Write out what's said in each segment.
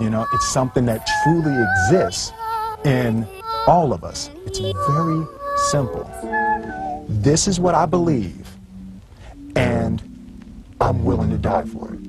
You know, it's something that truly exists in all of us. It's very simple. This is what I believe, and I'm willing to die for it.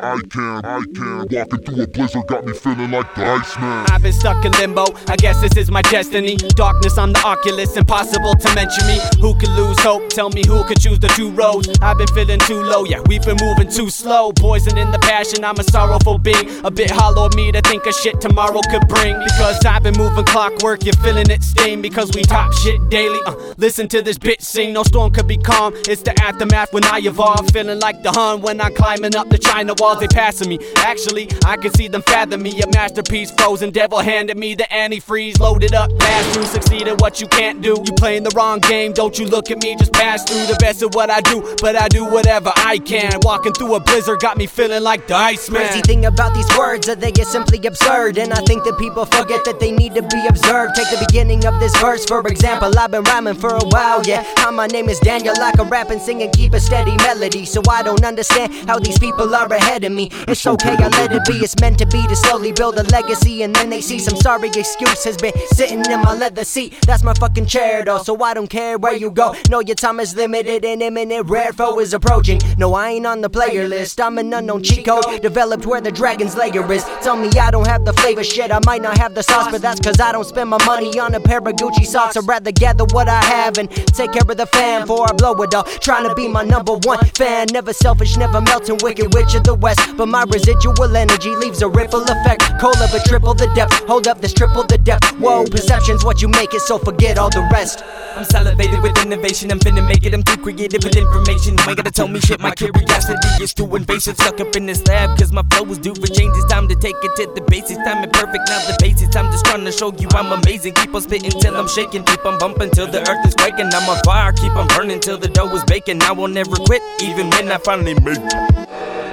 I can, I can. Walking through a blizzard got me feeling like the Iceman. I've been stuck in limbo, I guess this is my destiny. Darkness, I'm the Oculus, impossible to mention me. Who could lose hope? Tell me who could choose the two roads. I've been feeling too low, yeah, we've been moving too slow. Poison in the passion, I'm a sorrowful being. A bit hollow of me to think of shit tomorrow could bring. Because I've been moving clockwork, you're feeling it sting. Because we top shit daily. Uh, listen to this bitch sing, no storm could be calm. It's the aftermath when I evolve. Feeling like the Hun when I'm climbing up the China wall walls, they passing me. Actually, I can see them fathom me. A masterpiece frozen, devil handed me the antifreeze. Loaded up, pass through, succeeded what you can't do. You playing the wrong game, don't you look at me, just pass through the best of what I do. But I do whatever I can. Walking through a blizzard got me feeling like the Iceman. Crazy thing about these words that they get simply absurd. And I think that people forget that they need to be observed. Take the beginning of this verse, for example. I've been rhyming for a while, yeah. How my name is Daniel, I can rap and sing and keep a steady melody. So I don't understand how these people are ahead ahead of me. It's okay, I let it be. It's meant to be to slowly build a legacy. And then they see some sorry excuse has been sitting in my leather seat. That's my fucking chair, though. So I don't care where you go. No, your time is limited and imminent. Rare foe is approaching. No, I ain't on the player list. I'm an unknown cheat code developed where the dragon's layer is. Tell me I don't have the flavor shit. I might not have the sauce, but that's cause I don't spend my money on a pair of Gucci socks. I'd rather gather what I have and take care of the fam before I blow it all. Trying to be my number one fan. Never selfish, never melting, wicked witch of the west. But my residual energy leaves a ripple effect. Cola, but triple the depth. Hold up, this triple the depth. Whoa, perception's what you make it, so forget all the rest. I'm salivated with innovation, I'm finna make it. I'm too creative with information. You ain't gotta tell me shit, my curiosity is too invasive. Stuck up in this lab, cause my flow is due for change. It's time to take it to the basics. Time is perfect, now the basics. I'm just trying to show you I'm amazing. Keep on spitting till I'm shaking. Keep on bumping till the earth is quaking. I'm on fire, keep on burning till the dough is baking. I will never quit, even when I finally make it.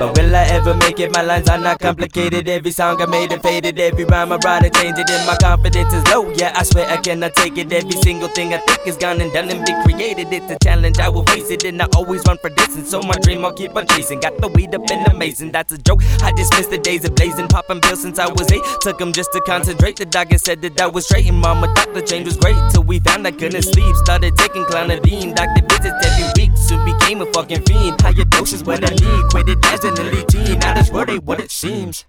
But will I ever make it? My lines are not complicated. Every song I made it faded. Every rhyme I write, I change it. And my confidence is low. Yeah, I swear I cannot take it. Every single thing I think is gone and done and be created. It's a challenge, I will face it. And I always run for distance. So my dream I'll keep on chasing. Got the weed up the mason, that's a joke. I dismissed the days of blazing, popping pills since I was eight. Took them just to concentrate. The doctor said that I was straight. And mama thought the change was great. Till we found I couldn't sleep. Started taking clonidine. Doctor visits every a fucking fiend. Higher doses what I need. Quit it as elite teen. Now that's really what it seems.